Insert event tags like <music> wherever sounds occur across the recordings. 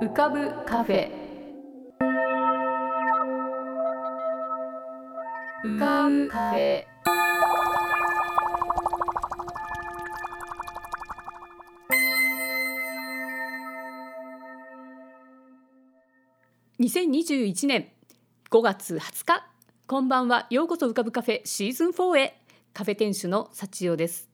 浮かぶカフェ。浮かぶカフェ。2021年5月20日。こんばんは。ようこそ浮かぶカフェシーズン4へ。カフェ店主の幸代です。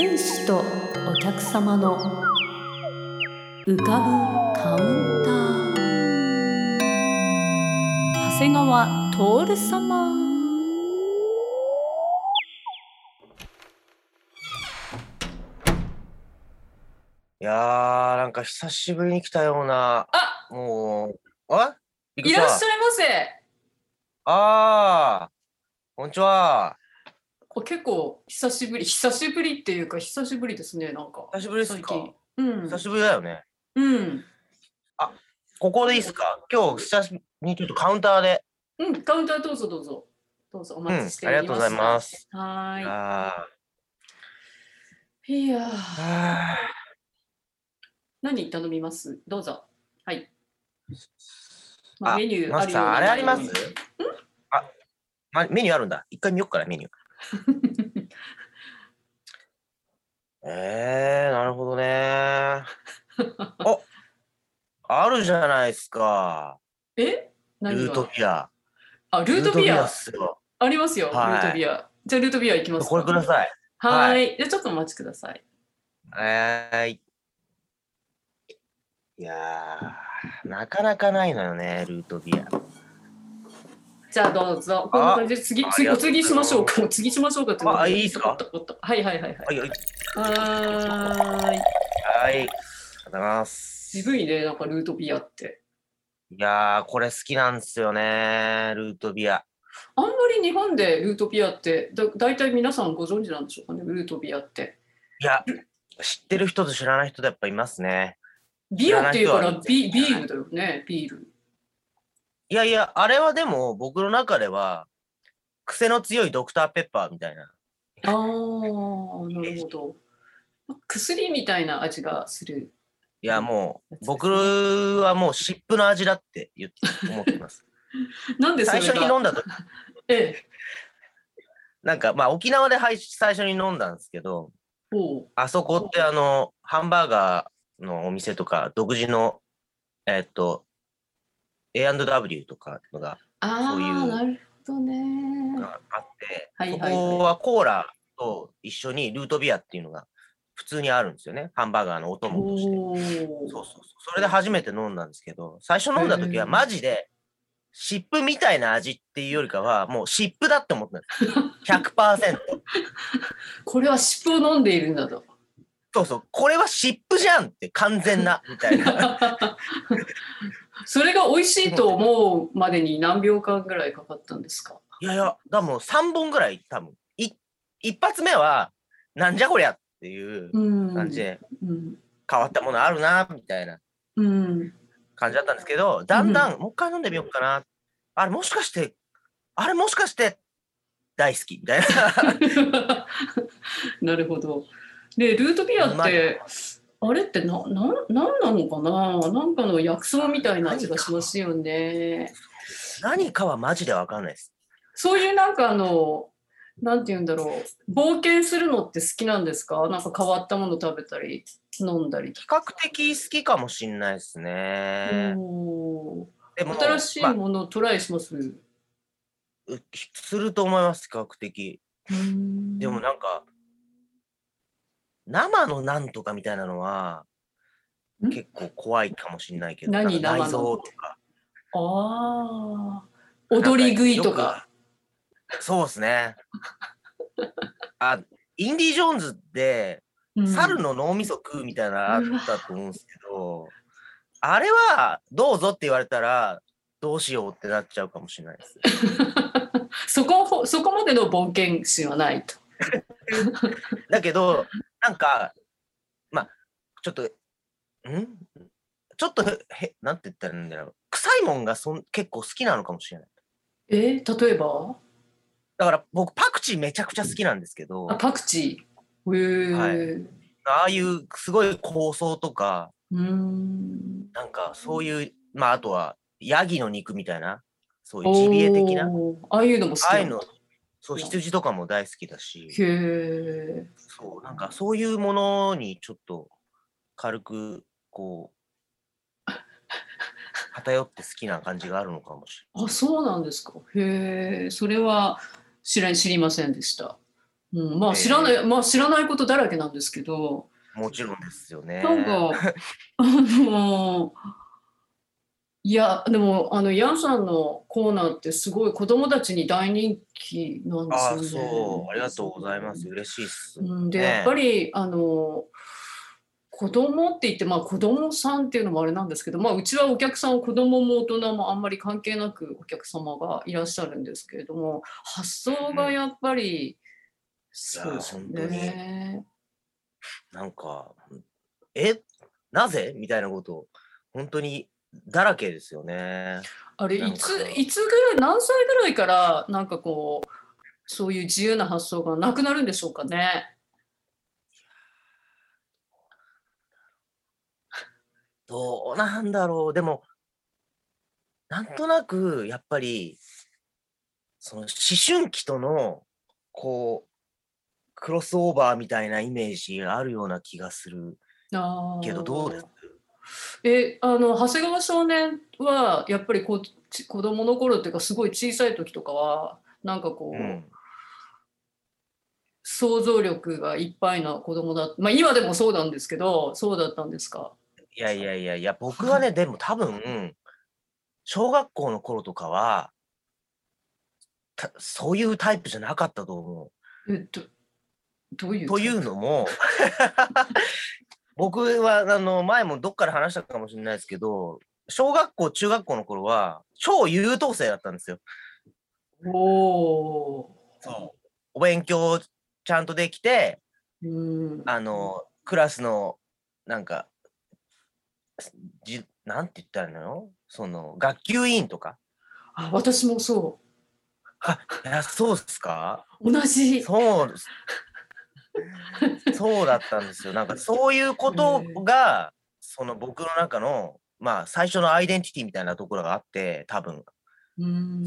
店主とお客様の浮かぶカウンター。長谷川徹様。いやー、なんか久しぶりに来たような、あ、もう、あ？いらっしゃいませ。あー、こんにちは。結構久しぶり、久しぶりっていうか久しぶりですね、なんか。久しぶりですか？うん。久しぶりだよね。うん。ここでいいっすか？今日久しぶりにちょっとカウンターで。うん、カウンターどうぞどうぞ。どうぞおうん、待ちしております。ありがとうございます。はい。いや何頼みます？どうぞ。はい。まあ、あメニューあるよあれあります？あ、ま、メニューあるんだ。一回見よっかな、メニュー。<laughs> えー、なるほどねおあるじゃないですか。え？何が？ルートビア。あ、ルートビア？っすよ。ありますよ、はいルートビア。じゃあルートビア行きますか。これください。ははーい。じゃあちょっとお待ちください。はーい。いやー、なかなかないのよね、ルートビア。じゃあどうぞ。こんな感じで次、次、お次しましょうか。お次しましょうかってあいいっすか？はいはいはいは。はいい、はい、はーい。はい。ありがとうございます。渋いね、なんかルートビアって。いやー、これ好きなんですよね、ルートビア。あんまり日本でルートビアって、だ大体皆さんご存知なんでしょうかね、ルートビアって。いや、知ってる人と知らない人でやっぱいますね。ビアっていうからビビールだよね、ビール。いやいや、あれはでも僕の中では、癖の強いドクターペッパーみたいな。ああ、なるほど。薬みたいな味がする。いや、もう、僕はもう湿布の味だって言って思ってます。<laughs> なんで最が？初に飲んだ時 <laughs> ええ。なんかまあ沖縄ではい最初に飲んだんですけど、あそこってあの、ハンバーガーのお店とか、独自の、えっと、A&W とかのがあそういうあ、なるほどね。があって、そはいはいはいこはコーラと一緒にルートビアっていうのが普通にあるんですよね。ハンバーガーのお供として。おそうそうそう。それで初めて飲んだんですけど、最初飲んだ時はマジで、湿布みたいな味っていうよりかは、もう湿布だって思ったんですよ。<laughs> 100%。これは湿布を飲んでいるんだと。そうそう。これは湿布じゃんって完全な、みたいな。<laughs> それが美味しいと思うまでに何秒間ぐらいかかったんですか？いやいや、だもう3本ぐらい多分。い一発目は、なんじゃこりゃっていううん感じで、うん。変わったものあるな、みたいなうん。感じだったんですけど、だんだん、もう一回飲んでみようかな。あれもしかして、あれもしかして、大好きみたいな。<laughs> なるほど。で、ルートビアって、あれってな、な、なんなのかな？なんかの薬草みたいな味がしますよね。何かはマジでわかんないです。そういうなんかあの、なんて言うんだろう。冒険するのって好きなんですか？なんか変わったもの食べたり、飲んだり。比較的好きかもしんないですね。でも、新しいまあものをトライします？うすると思います、比較的。でもなんか、生のなんとかみたいなのは、ん？結構怖いかもしんないけど、何内生の？臓とか。ああ、踊り食いとか？そうですね。あ、インディ・ジョーンズで、うん猿の脳みそ食うみたいなのあったと思うんですけど、あれはどうぞって言われたらどうしようってなっちゃうかもしれないです。<laughs> そこそこまでの冒険心はないと。<laughs> だけど、なんか、まあ、ちょっと、ん？ちょっとへ、なんて言ったらいいんだろう。臭いもんがそん結構好きなのかもしれない。え？ー例えば？だから僕、パクチーめちゃくちゃ好きなんですけど、あパクチー？へえはい。ああいうすごい香草とか、うーん。なんかそういう、まあ、あとは、ヤギの肉みたいな、そういうジビエ的な、ああいうのも好きああいうの、そう、羊とかも大好きだし、へえ。そう、なんかそういうものにちょっと軽く、こう、<laughs> 偏って好きな感じがあるのかもしあ、そうなんですか。へえ、それは知ら知りませんでした。うん、まあ知らない、まあ知らないことだらけなんですけど、れない。もちろんですよね。なんか、<laughs> あの、いや、でも、あの、ヤンさんのコーナーってすごい子供たちに大人気なんですああ、よね。そう、ありがとうございます。嬉しいっす。うん、で、ねやっぱり、あの、子供って言って、まあ子供さんっていうのもあれなんですけど、まあうちはお客さん、子供も大人もあんまり関係なくお客様がいらっしゃるんですけれども、発想がやっぱり、そうですね。なんか、え、なぜ？みたいなこと、本当にだらけですよね。あれ、いつ、いつぐらい、何歳ぐらいから、なんかこう、そういう自由な発想がなくなるんでしょうかね。どうなんだろう。でも、なんとなく、やっぱり、その思春期との、こう、クロスオーバーみたいなイメージがあるような気がするけど、どうですえ、あの、長谷川少年は、やっぱりこ子供の頃っていうか、すごい小さい時とかは、なんかこう、うん。想像力がいっぱいな子供だ。まあ今でもそうなんですけど、そうだったんですか？いやいやいやいや、僕はね、でも多分、小学校の頃とかは、たそういうタイプじゃなかったと思えっと、どういうう。というのも、<laughs> 僕は、あの、前もどっから話したかもしれないですけど、小学校、中学校の頃は、超優等生だったんですよ。おー。そう。お勉強ちゃんとできて、うん。あの、クラスの、なんか、じなんて言ったらいいの？その、学級委員とか？あ、私もそあ、いや、そうっすか？う。同じ。そうです。<laughs> そうだったんですよ。なんかそういうことが、その僕の中の、まあ最初のアイデンティティみたいなところがあって、多分。うん。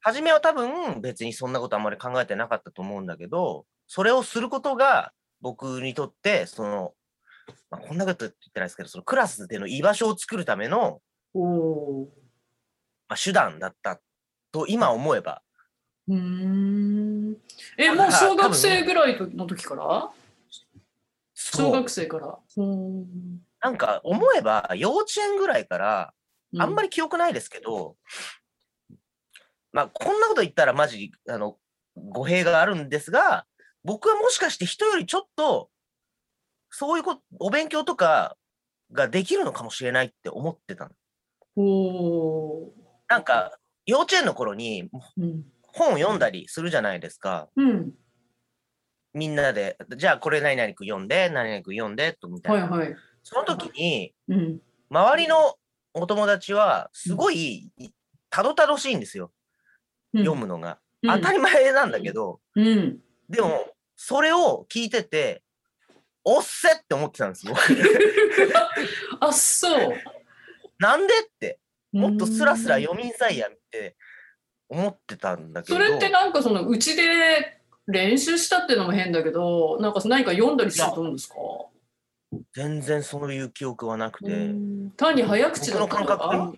初めは多分別にそんなことあんまり考えてなかったと思うんだけど、それをすることが僕にとって、その、まあ、こんなこと言ってないですけど、そのクラスでの居場所を作るための。まあ、手段だったと今思えば。うーん。え、あもう小学生ぐらいの時から？小学生から。うん。なんか思えば幼稚園ぐらいから、あんまり。り記憶ないですけど、まあ、こんなこと言ったらマジ、あの、語弊があるんですが、僕はもしかして人よりちょっと、そういうこと、お勉強とかができるのかもしれないって思ってたの。なんか、幼稚園の頃にうん。本を読んだりするじゃないですか。うん。みんなで、じゃあこれ何々く読んで、何々く読んで、とみたいな。はいはい。その時に、うん。周りのお友達は、すごい、たどたどしいんですよ。読むのが。当たり前なんだけど、うん。でも、それを聞いてて、おっせって思ってたんですよ。<laughs> あ、そう。なんでって、もっとスラスラうん読みんさいやって思ってたんだけど。それってなんかそのうちで練習したっていうのも変だけど、なんか何か読んだりするんですか？全然そういう記憶はなくて。うん単に早口の感覚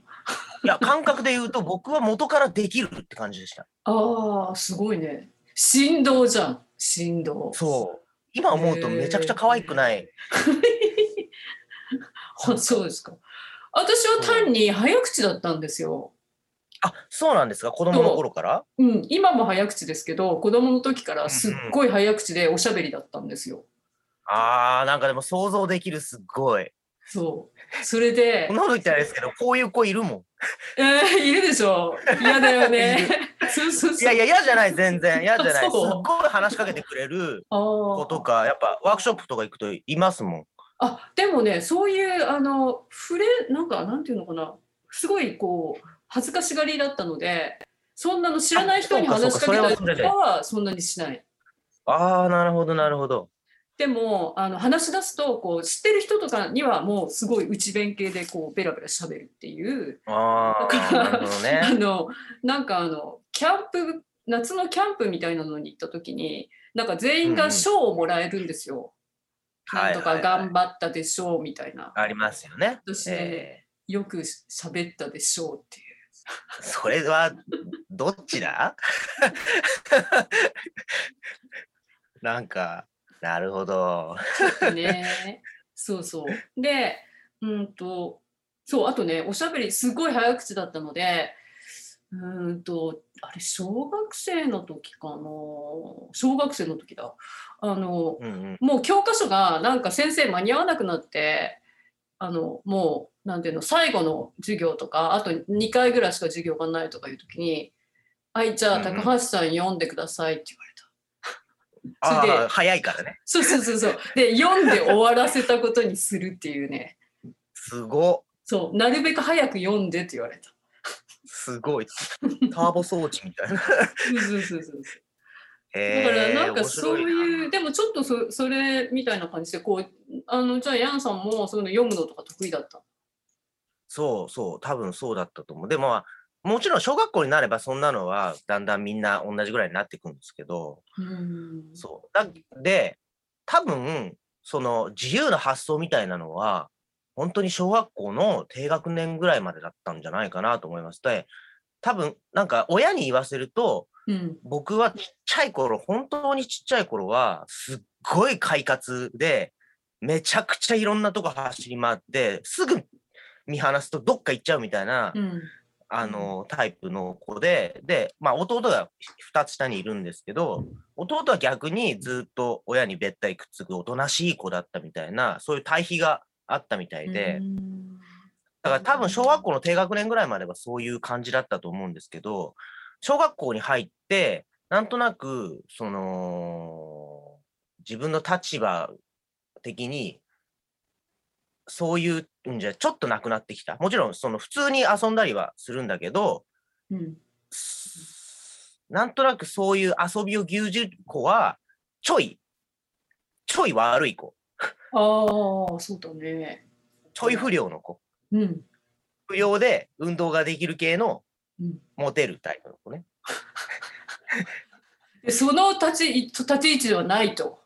いや、感覚で言うと、僕は元からできるって感じでした。ああ、すごいね。振動じゃん。振動。そう。今思うとめちゃくちゃ可愛くない。あ <laughs> そうですか。私は単に早口だったんですよ。あ、そうなんですか？子供の頃から？うん、今も早口ですけど、子供の時からすっごい早口でおしゃべりだったんですよ。ああ、なんかでも想像できる、すっごい。そう。それでこん、なこと言っですけど、こういう子いるもえー、いるでしょ嫌だよね。<laughs> そうそうそう。ん。いやいや、嫌じゃない、全然。嫌じゃない。すっごい話しかけてくれる子とか、やっぱワークショップとか行くといますもん。あでもねそういうあの触れなんかなんていうのかなすごいこう恥ずかしがりだったのでそんなの知らない人に話しかけたりとかはそんなにしない。ああ、なるほど、なるほど。でもあの話し出すとこう知ってる人とかにはもうすごい内弁慶でこうベラベラ喋るっていうああ、なるほどあね。のなんかあのキャンプ夏のキャンプみたいなのに行った時になんか全員が賞をもらえるんですよ。なんとか頑張ったでしょうみたいな。ありますよね。私ねえよく喋ったでしょうっていう。ーそれは、どっちだ？<laughs> なんか、なるほど。ね。<laughs> そうそう。で、うんと、そう、あとね、おしゃべりすごい早口だったので、うんと、あれ、小学生の時かな？小学生の時だ。あの、うんうん。もう教科書がなんか先生間に合わなくなって、あの、もう、なんていうの、最後の授業とか、あと2回ぐらいしか授業がないとかいう時に、はい、じゃあ高橋さん読んでくださいって言われた。<laughs> それでああ、早いからね。そうそうそうそう。で、読んで終わらせたことにするっていうね。すご、そう、なるべく早く読んでって言われた。すごい。ターボ装置みたいな。そうそうそうそう。へだからーなんかそういう、でもちょっとそそれみたいな感じで、こう、あの、じゃあヤンさんもそういうの読むのとか得意だった？そうそう、多分そうだったと思う。でも、まあもちろん小学校になればそんなのはだんだんみんな同じぐらいになってくるんですけど、うん。そう。だで、多分、その自由な発想みたいなのは、本当に小学校の低学年ぐらいまでだったんじゃないかなと思います。で、多分、なんか親に言わせると、うん。僕はちっちゃい頃、本当にちっちゃい頃は、すっごい快活で、めちゃくちゃいろんなとこ走り回って、すぐ見放すとどっか行っちゃうみたいな、うん。あの、タイプの子で、で、まあ弟が2つ下にいるんですけど、弟は逆にずっと親にべったりくっつくおとなしい子だったみたいな、そういう対比があったみたいで、うんだから多分小学校の低学年ぐらいまではそういう感じだったと思うんですけど、小学校に入って、なんとなく、その、自分の立場的に、そういうんじゃちょっとなくなってきた。もちろん、その普通に遊んだりはするんだけど、うん。なんとなくそういう遊びを牛耳る子は、ちょい、ちょい悪い子、ああ、そうだね。ちょい不良の子。うん。不良で運動ができる系のうんモテるタイプの子ね。<laughs> でその立ち立ち位置ではないと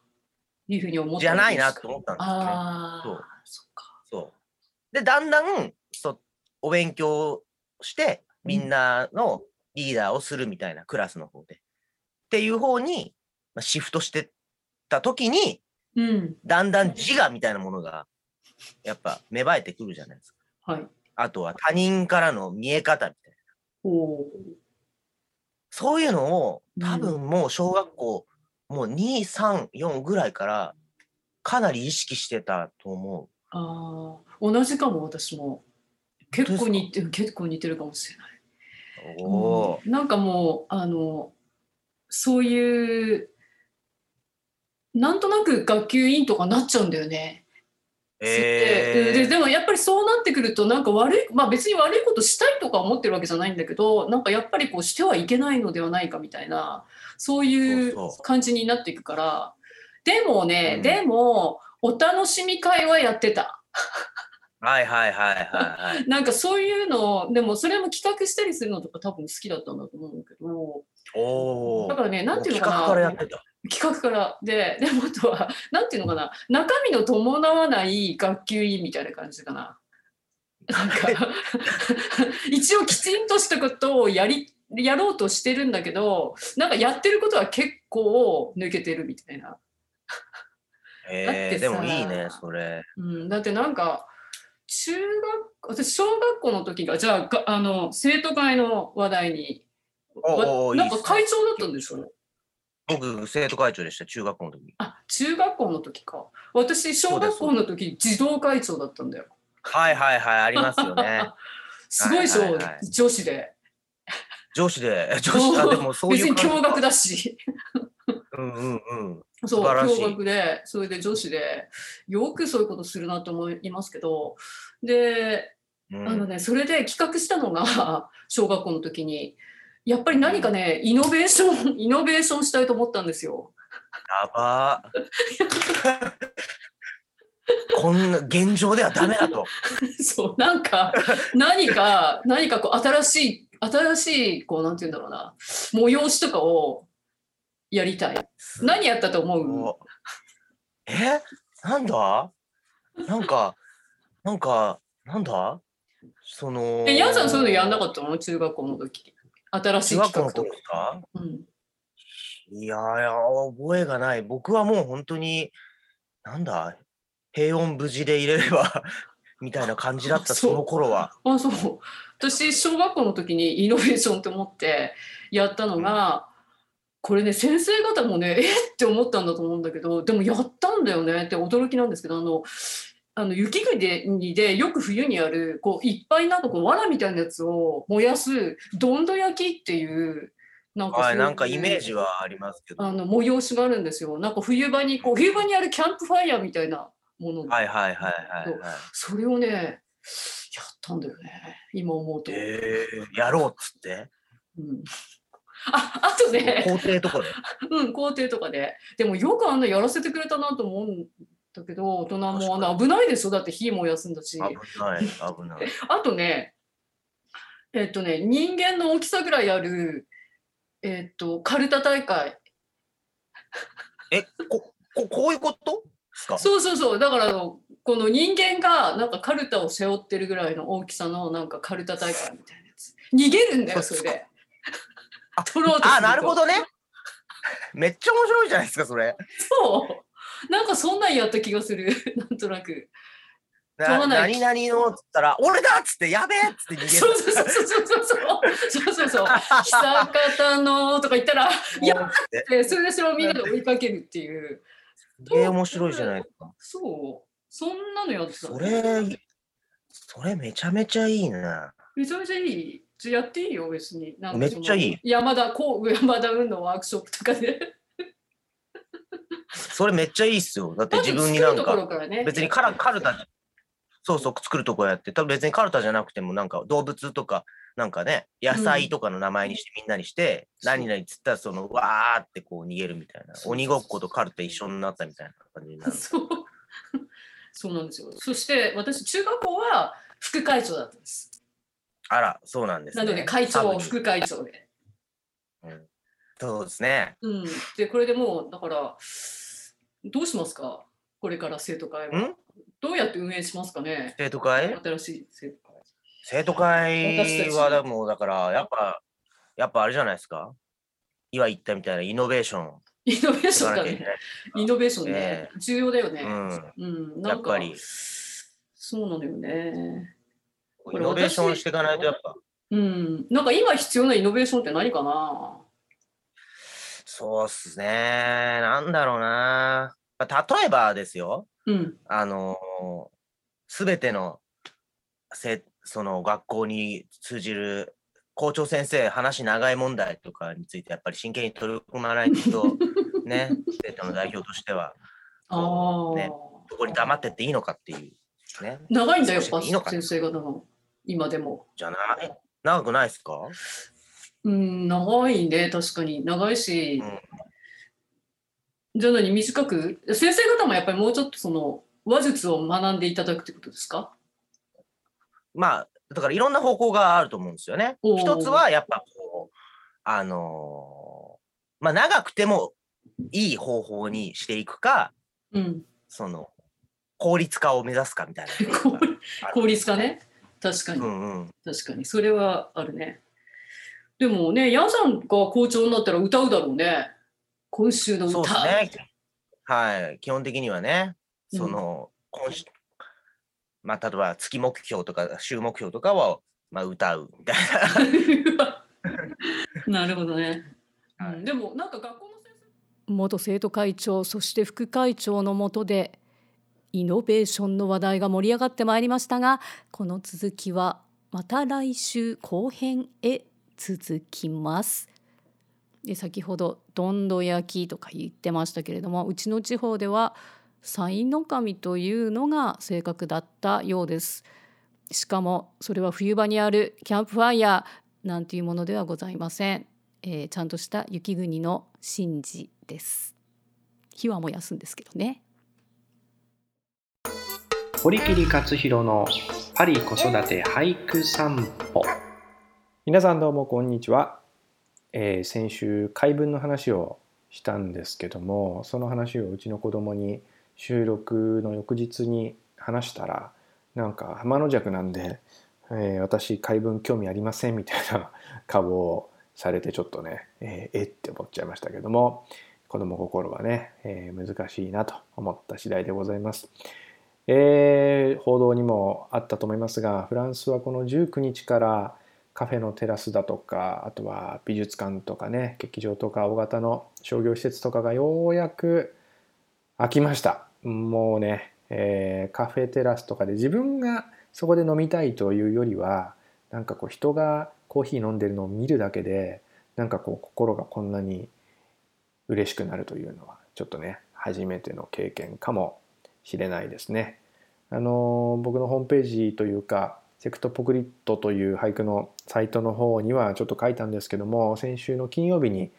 いうふうに思ったじゃないなとと思ったんですよね。ああ、そうそっか。そう。で、だんだん、そお勉強して、みんなのリーダーをするみたいな、クラスの方で。っていう方に、まあシフトしてった時に、うん。だんだん自我みたいなものが、やっぱ芽生えてくるじゃないですか。はい。あとは他人からの見え方みたいな。おお。そういうのを、うん多分もう小学校、もう2、3、4ぐらいから、かなり意識してたと思ああ、同じかも私も。結構似てる結構似てるかもしれない。う。おお、うんなんかもうあのそういうなんとなく学級委員とかなっちゃうんだよね。えー、ででもやっぱりそうなってくるとなんか悪いまあ別に悪いことしたいとか思ってるわけじゃないんだけどなんかやっぱりこうしてはいけないのではないかみたいなそういう感じになっていくからでもね、うんでもお楽しみ会はやってた。はいはいはいはいはい。<laughs> なんかそういうのでもそれも企画したりするのとか多分好きだったんだと思うんだけどおお。だからねなんていうのかな企画からやってた。企画からででもあとはなんていうのかな中身の伴わない学級委員みたいな感じかな。なんか <laughs> 一応きちんとしたことをやりやろうとしてるんだけどなんかやってることは結構抜けてるみたいな。だえー、でもいいね、それ。うん、だってなんか中学私小学校の時がじゃあがあの生徒会の話題におなんか会長だったんでしょ？僕、生徒会長でした、中学校の時。あ中学校の時か。私小学校の時児童会長だったんだよ。はいはいはい、ありますよね。すごいでしょ、はい。はいはい女子で。女子で、女子、あ、でもそういう別に感じ共学だし。うんうんうん。そう素晴らしい共学でそれで女子でよくそういうことするなと思いますけどでうんあのね、それで企画したのが <laughs> 小学校の時にやっぱり何かねイノベーション <laughs> イノベーションしたいと思ったんですよ。やばー。<laughs> こんな現状ではダメだと。そうなんか何か何かこう新しい新しいこうなんて言うんだろうな催しとかをやりたい。何やったと思う？おえ？なんだ？なんか、なんか、なんだ？その。えヤンさんそういうのやんなかったの？中学校の時。新しい中学校の企画とか？うん、いやいや、覚えがない。僕はもう本当に、なんだ？平穏無事でいれれば <laughs> みたいな感じだった、その頃は。あそう。私小学校の時にイノベーションって思ってやったのが、これね先生方もねえっ？って思ったんだと思うんだけどでもやったんだよね？って驚きなんですけどあのあの雪国でよく冬にやるこういっぱいなんかこう藁みたいなやつを燃やすどんど焼きっていうなんかはい、そういうなんかイメージはありますけど。あの催しがあるんですよ。なんか冬場にこう冬場にやるキャンプファイヤーみたいなもの、はいはいはいはい、はい。それをねやったんだよね今思うと。えー、やろうっつって。うんああとね、校庭とかで？<laughs> うん、校庭とかで。でもよくあんなやらせてくれたなと思うんだけど、大人もあの危ないでしょ、だって火燃やすんだし。危ない、危ない。<laughs> あとね、えっとね、人間の大きさぐらいある、えっと、カルタ大会。え、こ、こ、こういうことですか？そうそうそう、だからこの人間がなんかカルタを背負ってるぐらいの大きさのなんかカルタ大会みたいなやつ。逃げるんだよ、それで。あ取ろうとするとあ、なるほどね。めっちゃ面白いじゃないですか、それ。そう。なんかそんなんやった気がする、<laughs> なんとなく。取ならない何々のっつったら、俺だっつって、やべえっつって逃げる。そうそうそうそうそうそう。そうそうそう。久方のとか言ったら、<laughs> いやっつってでそれでそれをみんなで追いかけるっていう。すげえ面白いじゃないですか。そう。そんなのやってた。それ、それめちゃめちゃいいな。めちゃめちゃいい。やっていいよ、別に。なんかめっちゃいい。山田、こう、山田運動ワークショップとかで。<laughs> それめっちゃいいっすよ。だって自分になんか。別にカラカルタ、そうそう、作るとこやって、多分別にカルタじゃなくても、なんか動物とか、なんかね、野菜とかの名前にしてみんなにして、そう何々っつったら、その、わーってこう逃げるみたいな。鬼ごっことカルタ一緒になったみたいな感じになる。<laughs> そう。そうなんですよ。そして私、中学校は副会長だったんです。あら、そうなんですね。なので、会長、副会長で。うんそうですね。うん。で、これでもう、だから、どうしますか？これから生徒会はん？どうやって運営しますかね？生徒会？新しい生徒会。生徒会はでも、だから、やっぱ、やっぱあれじゃないですか？今言ったみたいなイノベーションイノベーションだね。イノベーションね。え重要だよね。うん。うん。なんかやっぱり、そうなのよね。イノベーションしていかないとやっぱ。うん。なんか今必要なイノベーションって何かな？そうっすね。なんだろうな。まあ例えばですよ。うん。あのすべてのせその学校に通じる校長先生話長い問題とかについてやっぱり真剣に取り組まないと <laughs> ね生徒の代表としてはああ、ねそこに黙ってっていいのかっていうね長いんだよ、やっぱ先生方の。今でも。じゃない長くないですか？うん、長いね、確かに。長いし、うんじゃあ何、短く先生方もやっぱりもうちょっとその話術を学んでいただくってことですか？まあだからいろんな方向があると思うんですよね。一つはやっぱこうあのーまあ長くてもいい方法にしていくかうん。その効率化を目指すかみたいな <laughs> 効効率化ね。確かに、うんうん。確かに。それはあるね。でもね、ヤンさんが校長になったら歌うだろうね。今週の歌。そうですね。はい。基本的にはね、うんその、今週、まあ、例えば月目標とか週目標とかは、まあ、歌うみたいな。<laughs> なるほどね。はいうんでもなんか学校の先生元生徒会長そして副会長の下でイノベーションの話題が盛り上がってまいりましたがこの続きはまた来週後編へ続きます。で先ほどどんど焼きとか言ってましたけれどもうちの地方では才の神というのが正確だったようです。しかもそれは冬場にあるキャンプファイヤーなんていうものではございません。えーちゃんとした雪国の神事です。火は燃やすんですけどね。堀切克弘のパリ子育て俳句散歩皆さんどうもこんにちは、えー先週解文の話をしたんですけどもその話をうちの子供に収録の翌日に話したらなんか浜の弱なんで、えー私解文興味ありませんみたいな顔をされてちょっとね、えーえって思っちゃいましたけども子供心はね、えー難しいなと思った次第でございます。えー報道にもあったと思いますがフランスはこの19日からカフェのテラスだとかあとは美術館とかね劇場とか大型の商業施設とかがようやく開きました。もうね、えーカフェテラスとかで自分がそこで飲みたいというよりはなんかこう人がコーヒー飲んでるのを見るだけでなんかこう心がこんなに嬉しくなるというのはちょっとね初めての経験かもしれないですね。あの僕のホームページというかセクトポクリットという俳句のサイトの方にはちょっと書いたんですけども先週の金曜日に、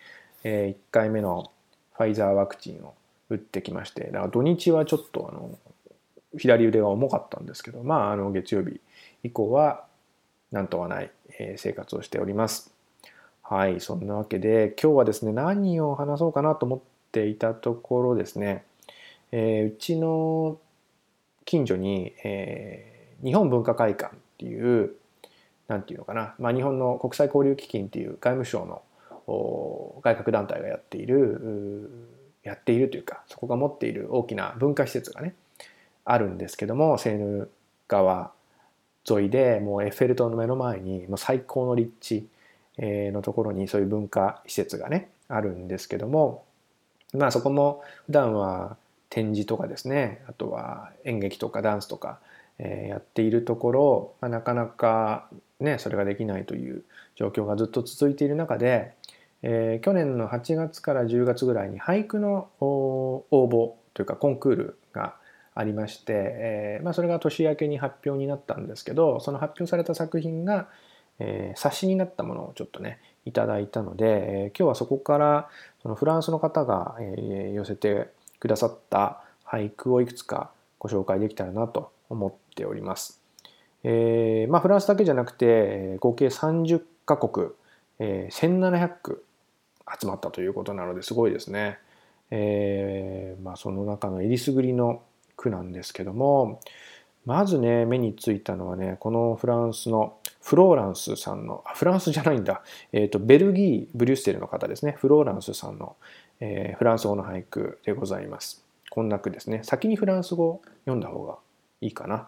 え1回目のファイザーワクチンを打ってきましてだから土日はちょっとあの左腕が重かったんですけどまああの月曜日以降はなんとはない、え生活をしております。はいそんなわけで今日はですね何を話そうかなと思っていたところですねえーうちの近所に、えー日本文化会館っていうなんていうのかな、まあ、日本の国際交流基金っていう外務省の外郭団体がやっているやっているというかそこが持っている大きな文化施設がねあるんですけどもセーヌ川沿いでもうエッフェル塔の目の前にもう最高の立地のところにそういう文化施設がねあるんですけどもまあそこも普段は展示とかですねあとは演劇とかダンスとか、えーやっているところ、まあ、なかなかねそれができないという状況がずっと続いている中で、えー去年の8月から10月ぐらいに俳句の応募というかコンクールがありまして、えーまあ、それが年明けに発表になったんですけどその発表された作品が、えー冊子になったものをちょっとねいただいたので、えー今日はそこからそのフランスの方が、えー寄せてくださった俳句をいくつかご紹介できたらなと思っております。えーまあ、フランスだけじゃなくて合計30カ国、えー1700句集まったということなのですごいですね。えーまあ、その中のえりすぐりの句なんですけどもまずね目についたのはねこのフランスのフローランスさんのあフランスじゃないんだ、えー、とベルギーブリュッセルの方ですねフローランスさんの、えーフランス語の俳句でございます。こんな句ですね。先にフランス語を読んだ方がいいかな、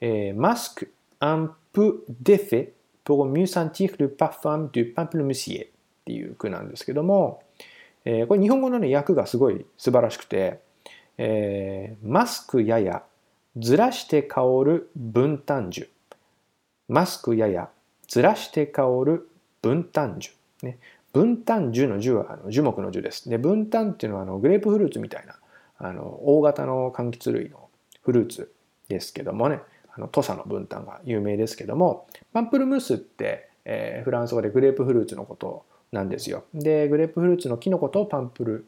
えー、マスク un peu d'effet pour mieux sentir le parfum du pamplemoussier っていう句なんですけども、えーこれ日本語のね訳がすごい素晴らしくて、えーマスクややずらして香る分担樹。マスクややずらして香る分担樹。ね。分担樹の樹はあの樹木の樹です。で分担っていうのはあのグレープフルーツみたいなあの大型の柑橘類のフルーツですけどもね。あの土佐の分担が有名ですけども。パンプルムースって、えーフランス語でグレープフルーツのことなんですよ。でグレープフルーツの木のことパンプル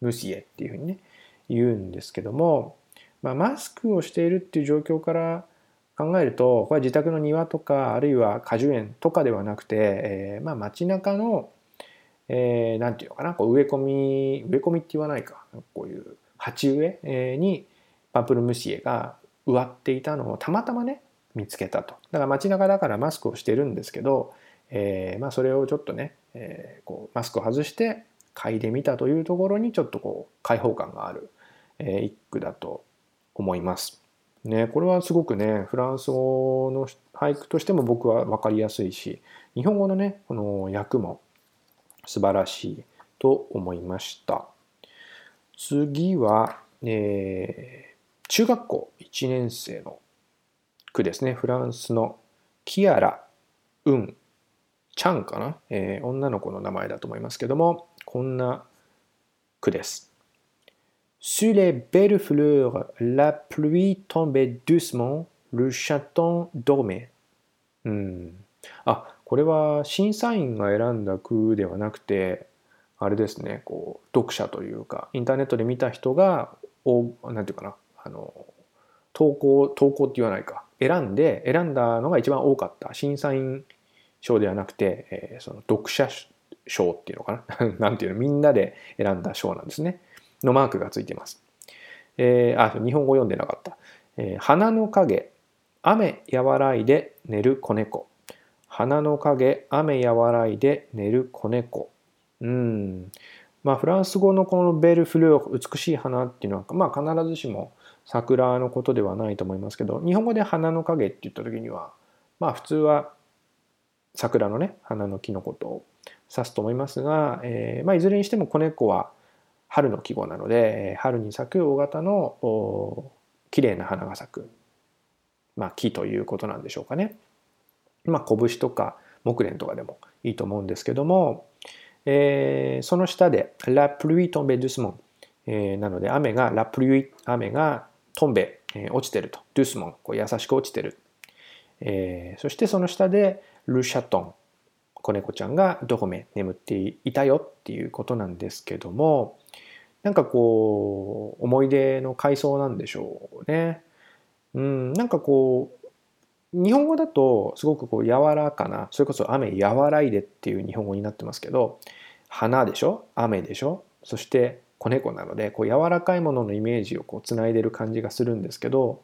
ムシエっていうふうにね言うんですけども、まあ、マスクをしているっていう状況から考えるとこれは自宅の庭とかあるいは果樹園とかではなくて、えーまあ、街中の、えーなんていうのかな？こう植え込み植え込みって言わないか。こういう鉢植えにパンプルムシエが植わっていたのをたまたまね見つけたと。だから街中だからマスクをしてるんですけど、えーまあ、それをちょっとね、えーこうマスクを外して嗅いでみたというところにちょっとこう開放感がある、えー一句だと思います。ね、これはすごくねフランス語の俳句としても僕は分かりやすいし日本語のねこの訳も素晴らしいと思いました。次は、えー、中学校1年生の句ですね。フランスのキアラ・ウン・チャンかな、えー、女の子の名前だと思いますけども、こんな句です。Sur les belles fleurs, la pluie tombait doucement, le chaton dormait. うん。あ、これは審査員が選んだ句ではなくて、あれですね、こう、読者というか、インターネットで見た人が、おなんていうかな、あの、投稿、投稿って言わないか、選んで、選んだのが一番多かった審査員賞ではなくて、えー、その読者賞っていうのかな <laughs> なんていうの、みんなで選んだ賞なんですね。のマークがついてます。えー、あ、日本語読んでなかった。えー、花の影、雨和らいで寝る子猫。花の影、雨和らいで寝る子猫。うん。まあ、フランス語のこのベルフルー美しい花っていうのは、まあ、必ずしも桜のことではないと思いますけど、日本語で花の影って言った時には、まあ、普通は桜のね、花の木のことを指すと思いますが、えーまあ、いずれにしても子猫は春の季語なので春に咲く大型の綺麗な花が咲く、まあ、木ということなんでしょうかね。まあ、拳とか木蓮とかでもいいと思うんですけども、えー、その下で「ラプルイトンベドゥスモン」えー、なので雨がラプルイ雨がトンベ、えー、落ちてると。ドゥスモンこう優しく落ちてる、えー、そしてその下でルシャトン子猫ちゃんがどこめ眠っていたよっていうことなんですけどもなんかこう思い出の回想なんでしょうね。うん、なんかこう日本語だとすごくこう柔らかなそれこそ雨和らいでっていう日本語になってますけど花でしょ？雨でしょ？そして子猫なのでこう柔らかいもののイメージをこうつないでる感じがするんですけど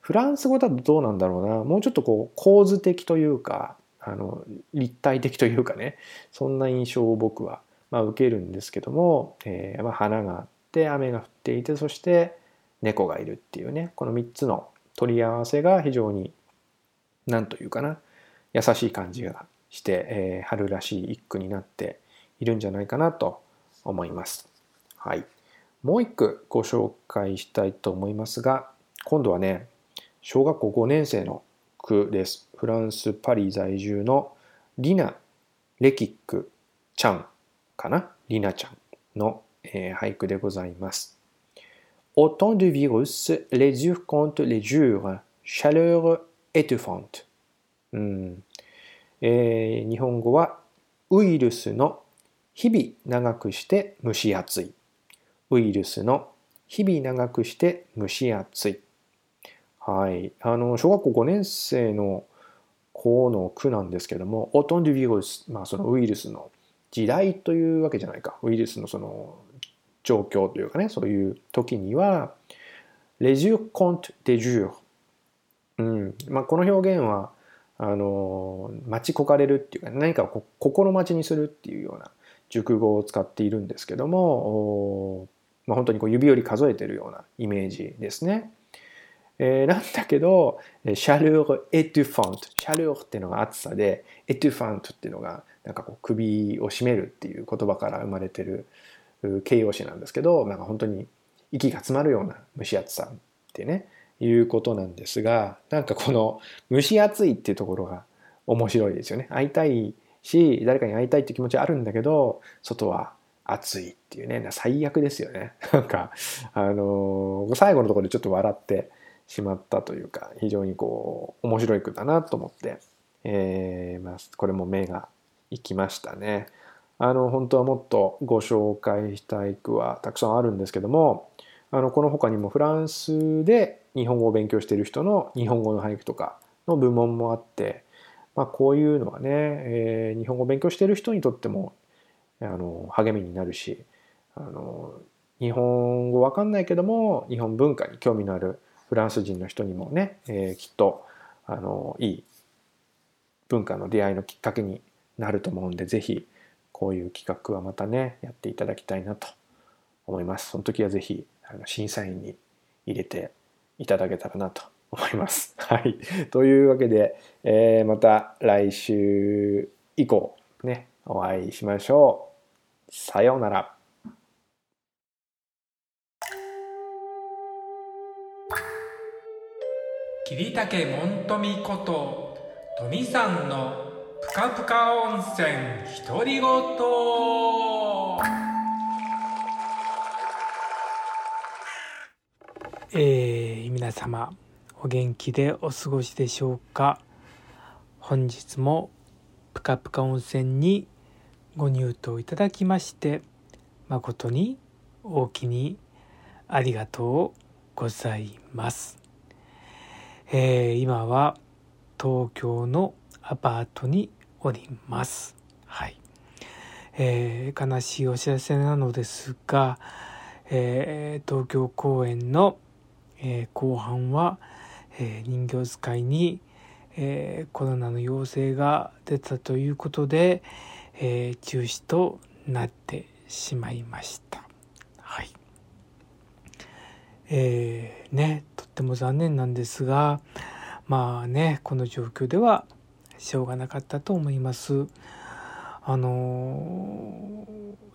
フランス語だとどうなんだろうな？もうちょっとこう構図的というかあの立体的というかねそんな印象を僕はまあ、受けるんですけども、えー、まあ花があって雨が降っていてそして猫がいるっていうねこの3つの取り合わせが非常に何というかな優しい感じがして、えー、春らしい一句になっているんじゃないかなと思います。はい、もう一句ご紹介したいと思いますが今度はね小学校5年生の句です。フランス・パリ在住のリナ・レキック・ちゃんかな？リナちゃんの、えー、俳句でございます。Autant de virus, les jours comptent les jours, chaleur étouffante. うんえー、日本語はウイルスの日々長くして蒸し暑い。ウイルスの日々長くして蒸し暑い。はい。あの、小学校5年生の子の句なんですけども、オトンデュビウス、まあそのウイルスの時代というわけじゃないかウイルスのその状況というかねそういう時にはレジューコントデジューうんまあ、この表現はあの待ち焦がれるっていうか何かを心待ちにするっていうような熟語を使っているんですけども、まあ、本当にこう指折り数えてるようなイメージですね。えー、なんだけど、シャルーエトゥファント。シャルーっていうのが暑さで、エトゥファントっていうのがなんかこう首を絞めるっていう言葉から生まれてる形容詞なんですけどなんか本当に息が詰まるような蒸し暑さってねいうことなんですがなんかこの蒸し暑いっていうところが面白いですよね会いたいし誰かに会いたいって気持ちはあるんだけど外は暑いっていうね最悪ですよね <laughs> なんかあのー、最後のところでちょっと笑ってしまったというか非常にこう面白い句だなと思って、えーまあ、これも目が行きましたね。あの本当はもっとご紹介したい句はたくさんあるんですけどもあのこの他にもフランスで日本語を勉強している人の日本語の俳句とかの部門もあって、まあ、こういうのはね、えー、日本語を勉強している人にとってもあの励みになるしあの日本語わかんないけども日本文化に興味のあるフランス人の人にもね、えー、きっとあのいい文化の出会いのきっかけになると思うんで、ぜひこういう企画はまたね、やっていただきたいなと思います。その時はぜひあの審査員に入れていただけたらなと思います。<laughs> はい。というわけで、えー、また来週以降ね、お会いしましょう。さようなら。桐竹門富こと富さんのぷかぷか温泉独り言。えー皆様お元気でお過ごしでしょうか？本日もぷかぷか温泉にご入湯いただきまして誠に大きにありがとうございます、えー、今は東京のアパートにおります。はい、えー、悲しいお知らせなのですが、えー、東京公演の、え後半は、え人形使いに、えコロナの陽性が出たということで、え中止となってしまいましたはいえー、ねとっても残念なんですがまあねこの状況ではしょうがなかったと思います。あの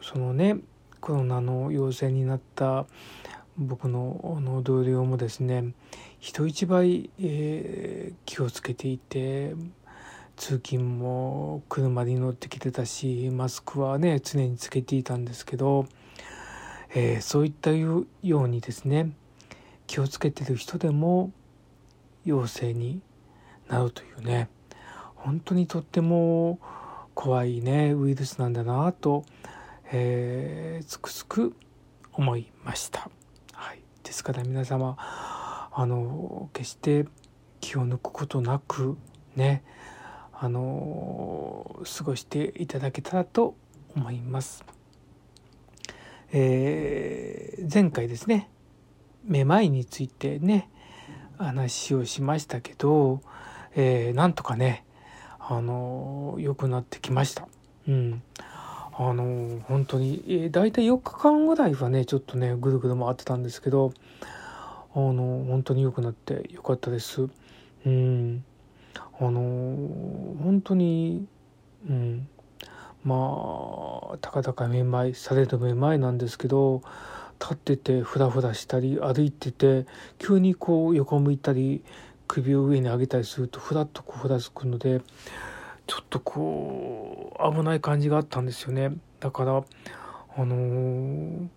そのねコロナの陽性になった僕のの同僚もですね人一倍、えー、気をつけていて通勤も車に乗ってきてたしマスクはね常につけていたんですけど、えー、そういったようにですね気をつけてる人でも陽性になるというね本当にとっても怖いねウイルスなんだなと、えー、つくづく思いました。ですから皆様あの決して気を抜くことなくねあの過ごしていただけたらと思います。えー、前回ですねめまいについてね話をしましたけど、えー、なんとかねあの良くなってきました。うん。あの本当に、えー、大体4日間ぐらいはねちょっとねぐるぐる回ってたんですけどあの本当に良くなってよかったです。うんあの本当にうんまあたかだかめまいされるめまいなんですけど立っててフラフラしたり歩いてて急にこう横向いたり首を上に上げたりするとふらっとこうふらつくのでちょっとこう危ない感じがあったんですよね。だからあのー、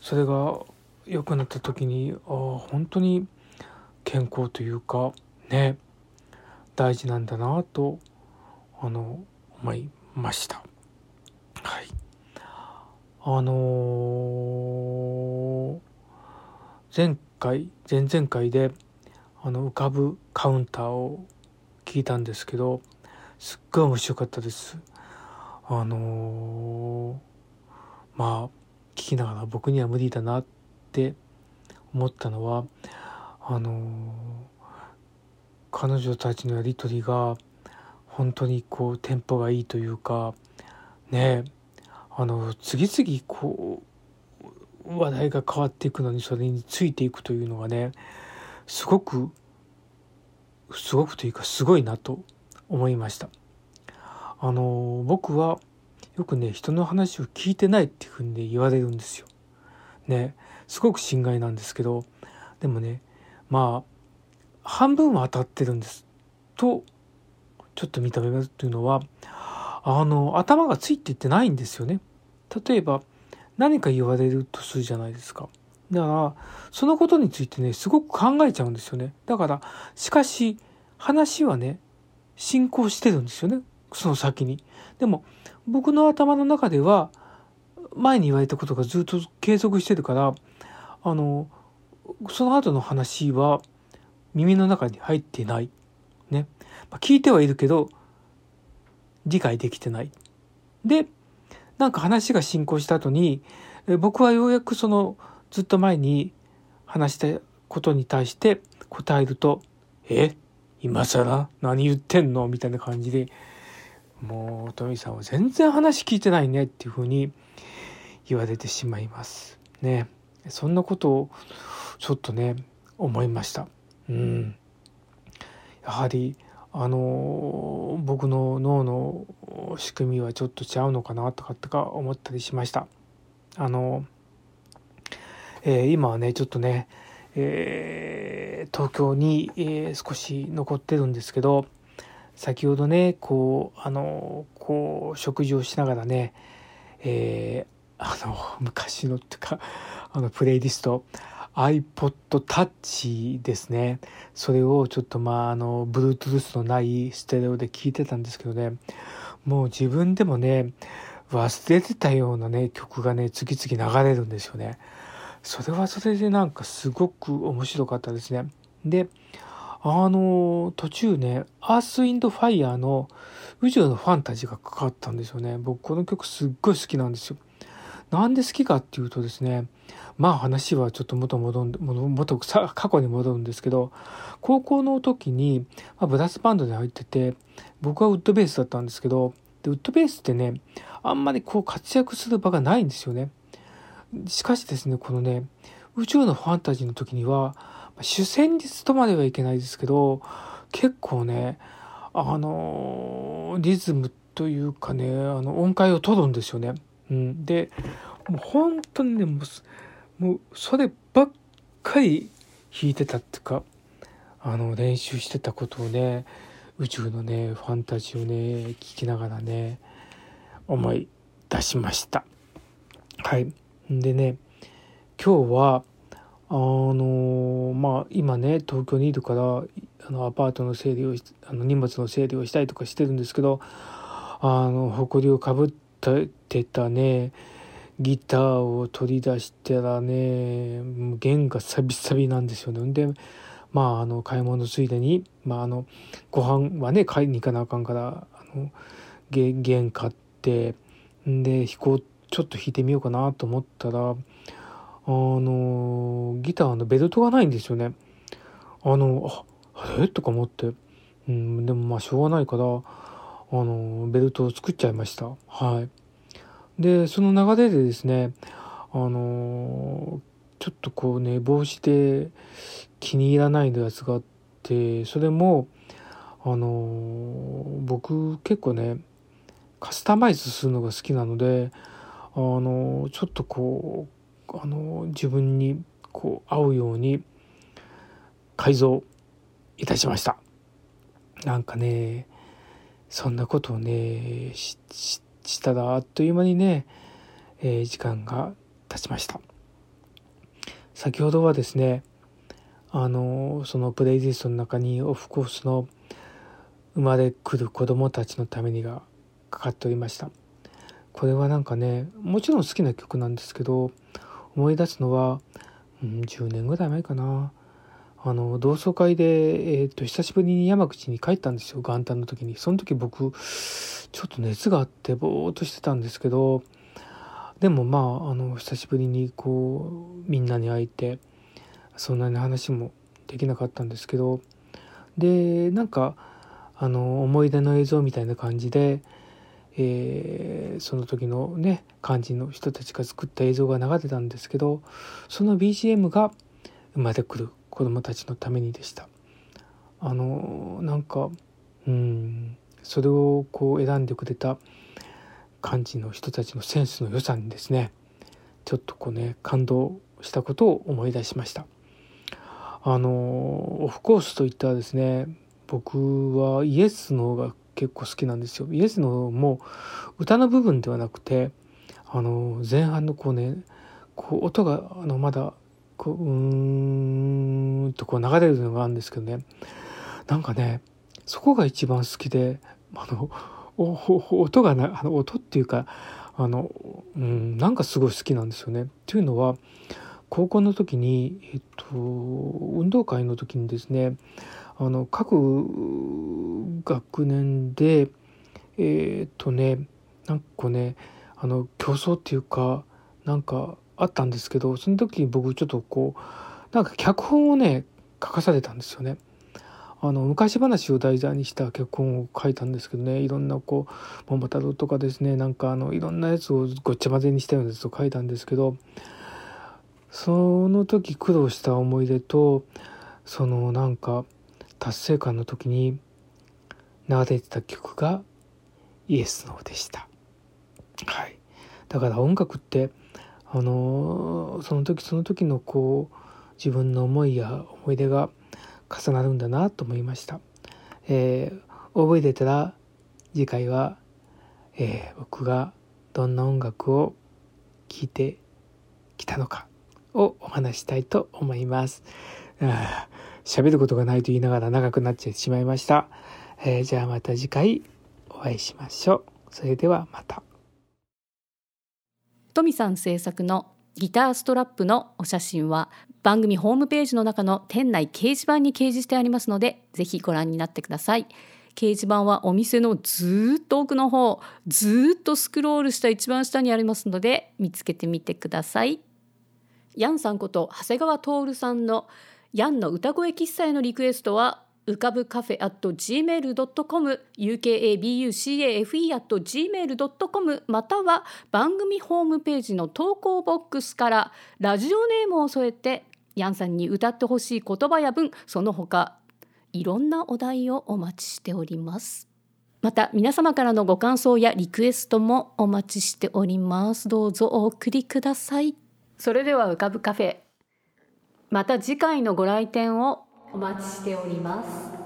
それが良くなった時にああ本当に健康というかね大事なんだなとあの思いました。はい。あのー、前回前々回であの浮かぶカウンターを聞いたんですけどすっごい面白かったです。あのー、まあ聞きながら僕には無理だなって思ったのはあのー、彼女たちのやり取りが本当にこうテンポがいいというかねあの次々こう話題が変わっていくのにそれについていくというのがねすごくすごくというかすごいなと思いました。あの僕はよくね人の話を聞いてないっていうふうに、ね、言われるんですよ。ねすごく心外なんですけどでもねまあ半分は当たってるんです。とちょっと認めますというのはあの頭がついていってないんですよね。例えば何か言われるとするじゃないですか。だからそのことについてねすごく考えちゃうんですよね。だからしかし話はね進行してるんですよね。その先に。でも僕の頭の中では前に言われたことがずっと継続してるからあのその後の話は耳の中に入ってない。ね、まあ、聞いてはいるけど理解できてない。でなんか話が進行した後に僕はようやくそのずっと前に話したことに対して答えると「え？っ今更？何言ってんの?」みたいな感じで。もうトミさんは全然話聞いてないねっていうふうに言われてしまいます。ね。そんなことをちょっとね思いました。うん。やはりあの僕の脳の仕組みはちょっと違うのかなとかとか思ったりしました。あのえー、今はねちょっとね、えー東京に、えー少し残ってるんですけど先ほどねこうあのこう食事をしながらね、えーあの昔のっていうかあのプレイリスト iPod Touch ですね。それをちょっとまああの Bluetooth のないステレオで聞いてたんですけどね。もう自分でもね忘れてたようなね曲がね次々流れるんですよね。それはそれでなんかすごく面白かったですね。であの途中ね「アース・インド・ファイヤー」の宇宙のファンタジーがかかったんですよね。僕この曲すっごい好きなんですよ。なんで好きかっていうとですねまあ話はちょっと元戻ん元元さ過去に戻るんですけど高校の時に、まあ、ブラスバンドで入ってて僕はウッドベースだったんですけどでウッドベースってねあんまりこう活躍する場がないんですよね。しかしですねこのね宇宙のファンタジーの時には主旋律とまではいけないですけど結構ねあのリズムというかねあの音階を取るんですよね。うん、でもう本当にねもうもうそればっかり弾いてたっていうかあの練習してたことをね宇宙のねファンタジーをね聞きながらね思い出しました。はい、でね今日はあのまあ今ね東京にいるからあのアパートの整理をあの荷物の整理をしたりとかしてるんですけどあの埃をかぶってたねギターを取り出したらね弦がサビサビなんですよね。でまああの買い物ついでに、まあ、あのご飯はね買いに行かなあかんからあの弦買ってんで弾こうってちょっと弾いてみようかなと思ったらあのギターのベルトがないんですよね。あのあれとか思って、うん、でもまあしょうがないからあのベルトを作っちゃいました。はい、でその流れでですねあのちょっとこうね帽子で気に入らないのやつがあってそれもあの僕結構ねカスタマイズするのが好きなのであのちょっとこうあの自分にこう合うように改造いたしました。なんかねそんなことをねしたらあっという間にね、えー時間が経ちました。先ほどはですねあのそのプレイリストの中にオフコースの生まれくる子供たちのためにがかかっておりました。これはなんかねもちろん好きな曲なんですけど思い出すのは、うん、10年ぐらい前かな。あの同窓会で、えー、と久しぶりに山口に帰ったんですよ元旦の時に。その時僕ちょっと熱があってぼーっとしてたんですけどでもまああの久しぶりにこうみんなに会えてそんなに話もできなかったんですけどでなんかあの思い出の映像みたいな感じで、えーその時のね肝心の人たちが作った映像が流れてたんですけどその BGM が生まれくる子どもたちのためにでした。あのなんかうんそれをこう選んでくれた幹事の人たちのセンスの良さにですねちょっとこうね感動したことを思い出しましたあのオフコースといったらですね僕はイエスの方が結構好きなんですよイエスの方も歌の部分ではなくてあの前半のこうねこう音があのまだこううーんとこう流れるのがあるんですけどねなんかねそこが一番好きであの音がなあの音っていうかあの、うん、なんかすごい好きなんですよね。というのは高校の時に、えっと、運動会の時にですねあの各学年でえっとねなんかねあの競争っていうかなんかあったんですけどその時僕ちょっとこうなんか脚本をね書かされたんですよね。あの昔話を題材にした脚本を書いたんですけどねいろんなこう「桃太郎」とかですねなんかあのいろんなやつをごっちゃ混ぜにしたようなやつを書いたんですけどその時苦労した思い出とそのなんか達成感の時に流れてた曲がイエスのでした。はい、だから音楽ってあのその時その時のこう自分の思いや思い出が重なるんだなと思いました、えー覚えてたら次回は、えー僕がどんな音楽を聴いてきたのかをお話したいと思います。喋ることがないと言いながら長くなっちゃってしまいました、えーじゃあまた次回お会いしましょう。それではまた。トミさん制作のギターストラップのお写真は番組ホームページの中の店内掲示板に掲示してありますのでぜひご覧になってください。掲示板はお店のずっと奥の方ずっとスクロールした一番下にありますので見つけてみてください。ヤンさんこと長谷川徹さんのヤンの歌声喫茶へのリクエストは浮かぶカフェ at gmail.com ukabucafe at gmail.com または番組ホームページの投稿ボックスからラジオネームを添えてヤンさんに歌ってほしい言葉や文その他いろんなお題をお待ちしております。また皆様からのご感想やリクエストもお待ちしております。どうぞお送りください。それでは浮かぶカフェまた次回のご来店をお待ちしております。